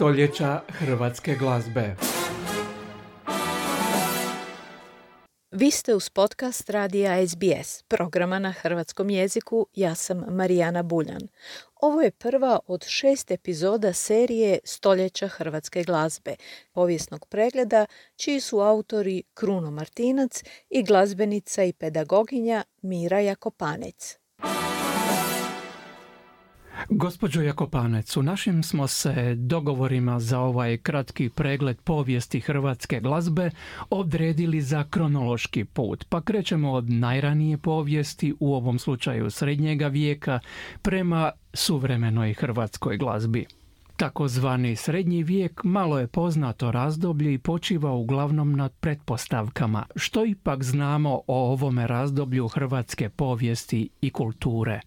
stoljeća hrvatske glazbe. Vi ste uz podcast radija SBS, programa na hrvatskom jeziku. Ja sam Marijana Buljan. Ovo je prva od šest epizoda serije Stoljeća hrvatske glazbe, povijesnog pregleda, čiji su autori Kruno Martinac i glazbenica i pedagoginja Mira Jakopanec. Gospođo Jakopanec, u našim smo se dogovorima za ovaj kratki pregled povijesti hrvatske glazbe odredili za kronološki put, pa krećemo od najranije povijesti, u ovom slučaju srednjega vijeka, prema suvremenoj hrvatskoj glazbi. Takozvani srednji vijek malo je poznato razdoblje i počiva uglavnom nad pretpostavkama. Što ipak znamo o ovome razdoblju hrvatske povijesti i kulture?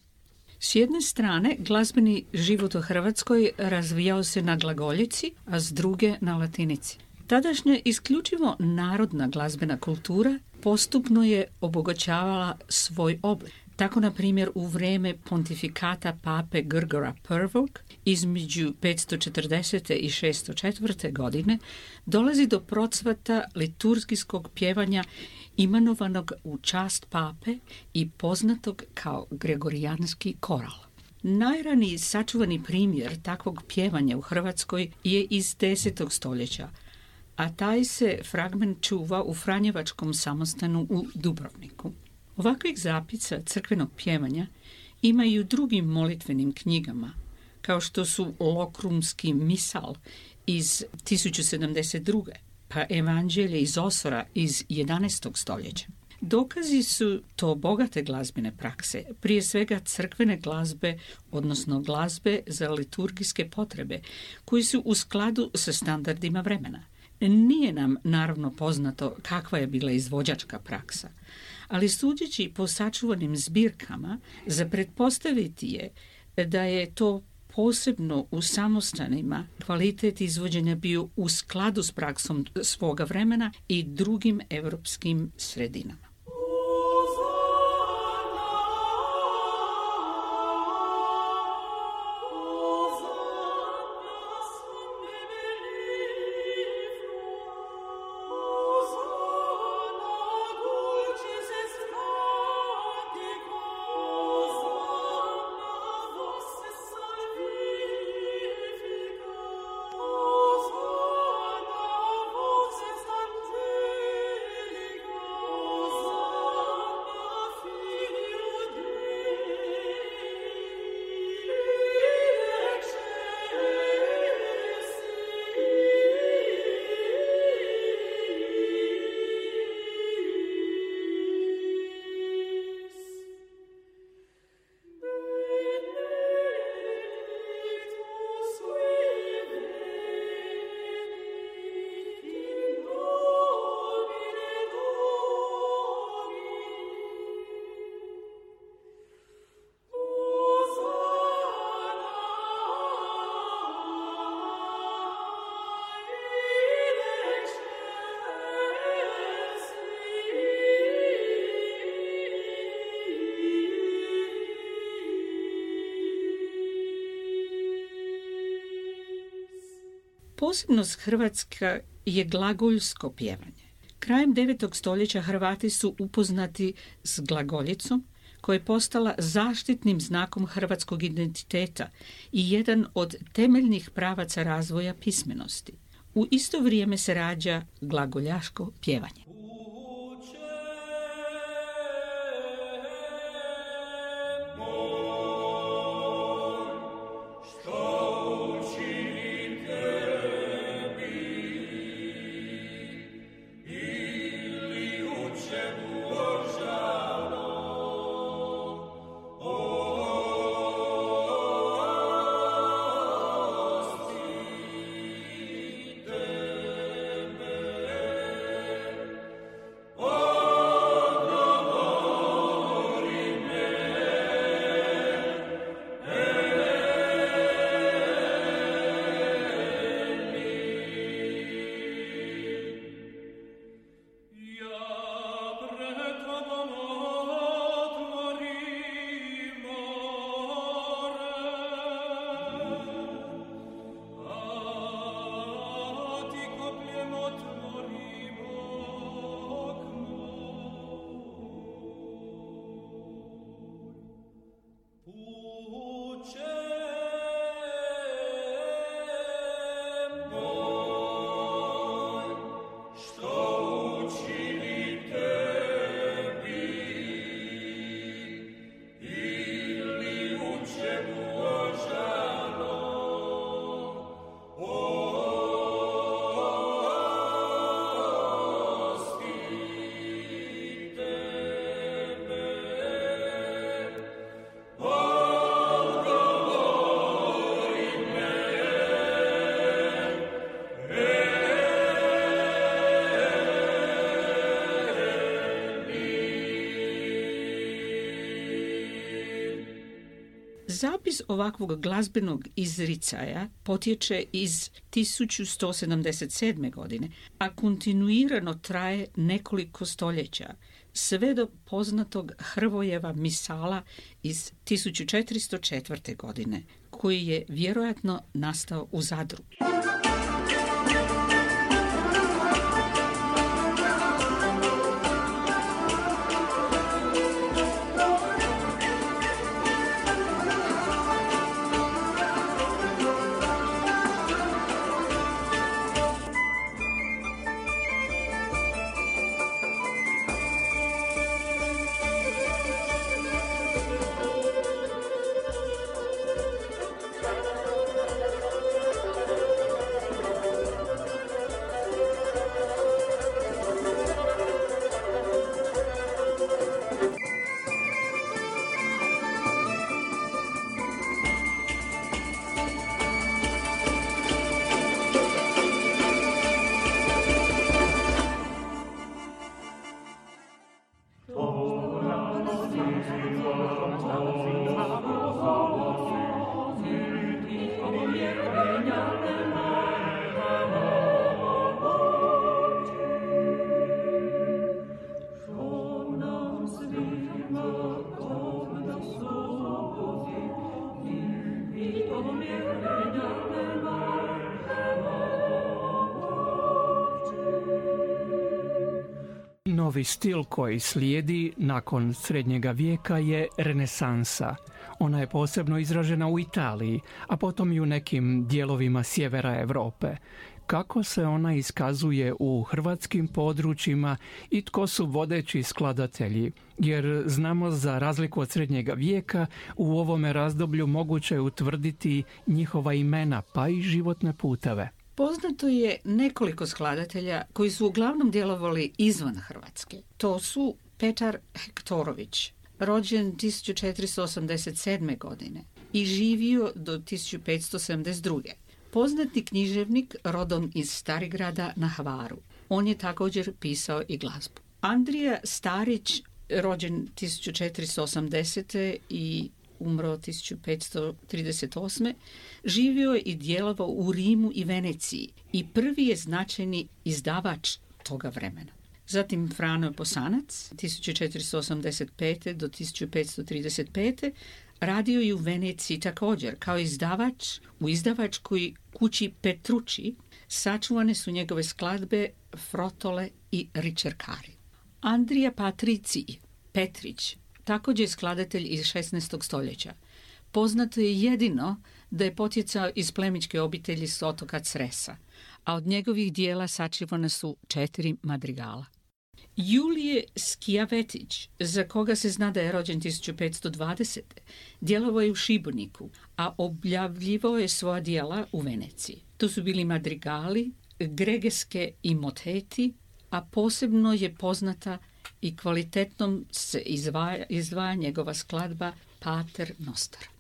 S jedne strane, glazbeni život u Hrvatskoj razvijao se na glagoljici, a s druge na latinici. Tadašnja isključivo narodna glazbena kultura postupno je obogaćavala svoj oblik. Tako, na primjer, u vrijeme pontifikata pape Grgora I između 540. i 604. godine dolazi do procvata liturgijskog pjevanja imenovanog u čast pape i poznatog kao gregorijanski koral. Najraniji sačuvani primjer takvog pjevanja u Hrvatskoj je iz 10. stoljeća, a taj se fragment čuva u Franjevačkom samostanu u Dubrovniku. Ovakvih zapisa crkvenog pjevanja ima i u drugim molitvenim knjigama, kao što su Lokrumski misal iz 1072 pa evanđelje iz Osora iz 11. stoljeća. Dokazi su to bogate glazbene prakse, prije svega crkvene glazbe, odnosno glazbe za liturgijske potrebe, koji su u skladu sa standardima vremena. Nije nam naravno poznato kakva je bila izvođačka praksa, ali suđeći po sačuvanim zbirkama, za pretpostaviti je da je to posebno u samostanima kvalitet izvođenja bio u skladu s praksom svoga vremena i drugim europskim sredinama. Posebnost Hrvatska je glagoljsko pjevanje. Krajem 9. stoljeća Hrvati su upoznati s glagoljicom, koja je postala zaštitnim znakom hrvatskog identiteta i jedan od temeljnih pravaca razvoja pismenosti. U isto vrijeme se rađa glagoljaško pjevanje. Zapis ovakvog glazbenog izricaja potječe iz 1177. godine, a kontinuirano traje nekoliko stoljeća, sve do poznatog Hrvojeva misala iz 1404. godine, koji je vjerojatno nastao u Zadru. Novi stil koji slijedi nakon srednjega vijeka je renesansa. Ona je posebno izražena u Italiji, a potom i u nekim dijelovima sjevera Europe. Kako se ona iskazuje u hrvatskim područjima i tko su vodeći skladatelji? Jer znamo za razliku od srednjega vijeka u ovome razdoblju moguće je utvrditi njihova imena pa i životne puteve. Poznato je nekoliko skladatelja koji su uglavnom djelovali izvan Hrvatske. To su Petar Hektorović, rođen 1487. godine i živio do 1572. Poznati književnik rodom iz Starigrada na Hvaru. On je također pisao i glazbu. Andrija Starić, rođen 1480. i umro 1538. živio je i djelovao u Rimu i Veneciji i prvi je značajni izdavač toga vremena. Zatim Frano Posanac, 1485. do 1535. radio je u Veneciji također kao izdavač u izdavačkoj kući Petrući. Sačuvane su njegove skladbe Frotole i Ričerkari. Andrija Patricij Petrić, također skladatelj iz 16. stoljeća. Poznato je jedino da je potjecao iz plemičke obitelji s otoka Cresa, a od njegovih dijela sačivane su četiri madrigala. Julije Skijavetić, za koga se zna da je rođen 1520. djelovao je u Šiboniku, a objavljivo je svoja dijela u Veneciji. To su bili madrigali, gregeske i moteti, a posebno je poznata i kvalitetnom se izdvaja, izdvaja njegova skladba Pater Nostar.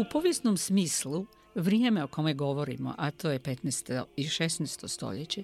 U povijesnom smislu, vrijeme o kome govorimo, a to je 15. i 16. stoljeće,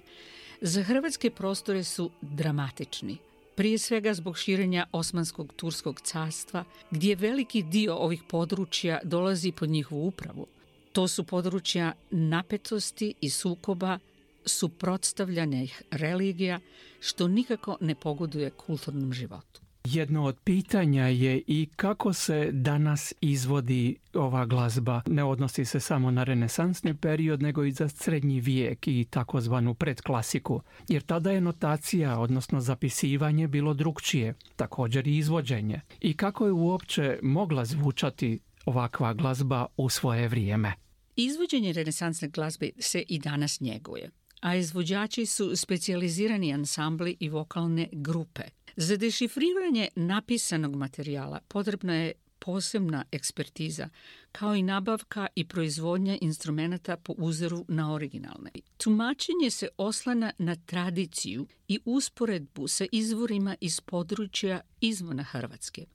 za hrvatske prostore su dramatični. Prije svega zbog širenja Osmanskog turskog carstva, gdje veliki dio ovih područja dolazi pod njihovu upravu. To su područja napetosti i sukoba, suprotstavljanih religija, što nikako ne pogoduje kulturnom životu. Jedno od pitanja je i kako se danas izvodi ova glazba. Ne odnosi se samo na renesansni period, nego i za srednji vijek i takozvanu predklasiku. Jer tada je notacija, odnosno zapisivanje, bilo drugčije. Također i izvođenje. I kako je uopće mogla zvučati ovakva glazba u svoje vrijeme? Izvođenje renesansne glazbe se i danas njeguje a izvođači su specijalizirani ansambli i vokalne grupe. Za dešifriranje napisanog materijala potrebna je posebna ekspertiza, kao i nabavka i proizvodnja instrumenta po uzoru na originalne. Tumačenje se oslana na tradiciju i usporedbu sa izvorima iz područja izvona Hrvatske.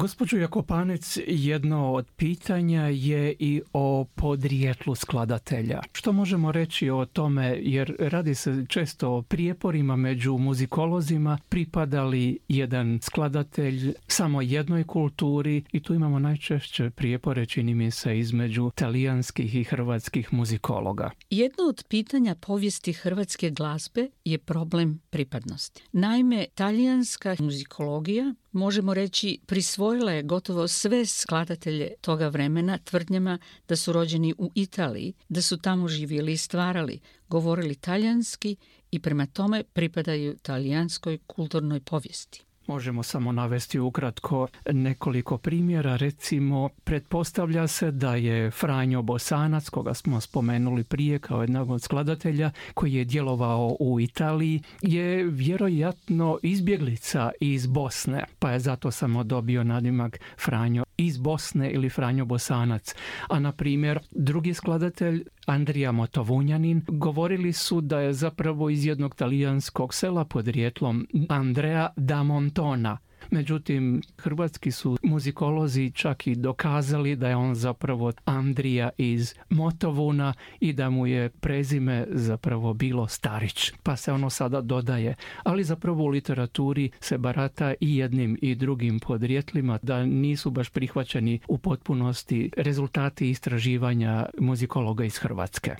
Gospođo Jakopanec, jedno od pitanja je i o podrijetlu skladatelja. Što možemo reći o tome, jer radi se često o prijeporima među muzikolozima, pripadali jedan skladatelj samo jednoj kulturi i tu imamo najčešće prijepore, čini mi se, između talijanskih i hrvatskih muzikologa. Jedno od pitanja povijesti hrvatske glazbe je problem pripadnosti. Naime, talijanska muzikologija možemo reći, prisvojila je gotovo sve skladatelje toga vremena tvrdnjama da su rođeni u Italiji, da su tamo živjeli i stvarali, govorili talijanski i prema tome pripadaju talijanskoj kulturnoj povijesti. Možemo samo navesti ukratko nekoliko primjera. Recimo, pretpostavlja se da je Franjo Bosanac, koga smo spomenuli prije kao jednog od skladatelja, koji je djelovao u Italiji, je vjerojatno izbjeglica iz Bosne, pa je zato samo dobio nadimak Franjo iz Bosne ili Franjo Bosanac. A na primjer, drugi skladatelj Andrija Motovunjanin govorili su da je zapravo iz jednog talijanskog sela pod rijetlom Andrea da Montona – Međutim, hrvatski su muzikolozi čak i dokazali da je on zapravo Andrija iz Motovuna i da mu je prezime zapravo bilo Starić, pa se ono sada dodaje. Ali zapravo u literaturi se barata i jednim i drugim podrijetlima da nisu baš prihvaćeni u potpunosti rezultati istraživanja muzikologa iz Hrvatske.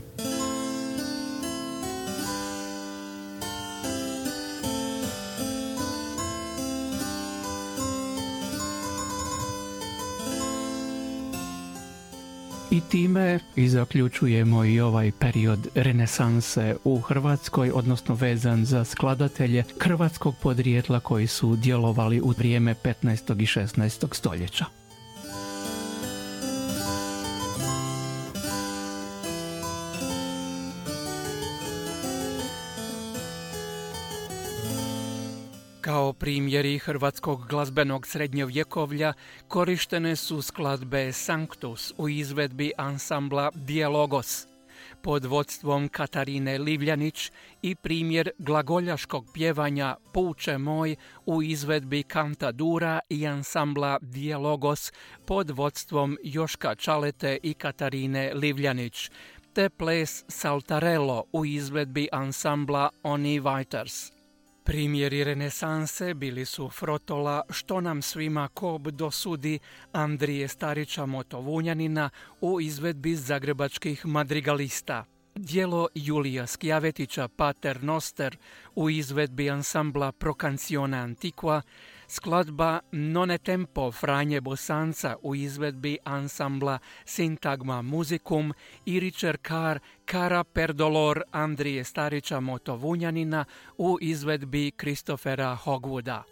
I time i zaključujemo i ovaj period renesanse u Hrvatskoj, odnosno vezan za skladatelje hrvatskog podrijetla koji su djelovali u vrijeme 15. i 16. stoljeća. Primjeri hrvatskog glazbenog srednjovjekovlja korištene su skladbe Sanctus u izvedbi ansambla Dialogos pod vodstvom Katarine Livljanić i primjer glagoljaškog pjevanja Puče moj u izvedbi Kanta Dura i ansambla Dialogos pod vodstvom Joška Čalete i Katarine Livljanić, te ples Saltarello u izvedbi ansambla Oni Vajters. Primjeri renesanse bili su Frotola, što nam svima kob dosudi, Andrije Starića Motovunjanina u izvedbi zagrebačkih madrigalista, Dijelo Julija Skjavetića Pater Noster u izvedbi ansambla Procancione Antiqua, skladba None Tempo Franje Bosanca u izvedbi ansambla Sintagma Musicum i Richard Carr Kara Perdolor Andrije Starića Motovunjanina u izvedbi Kristofera Hogwooda.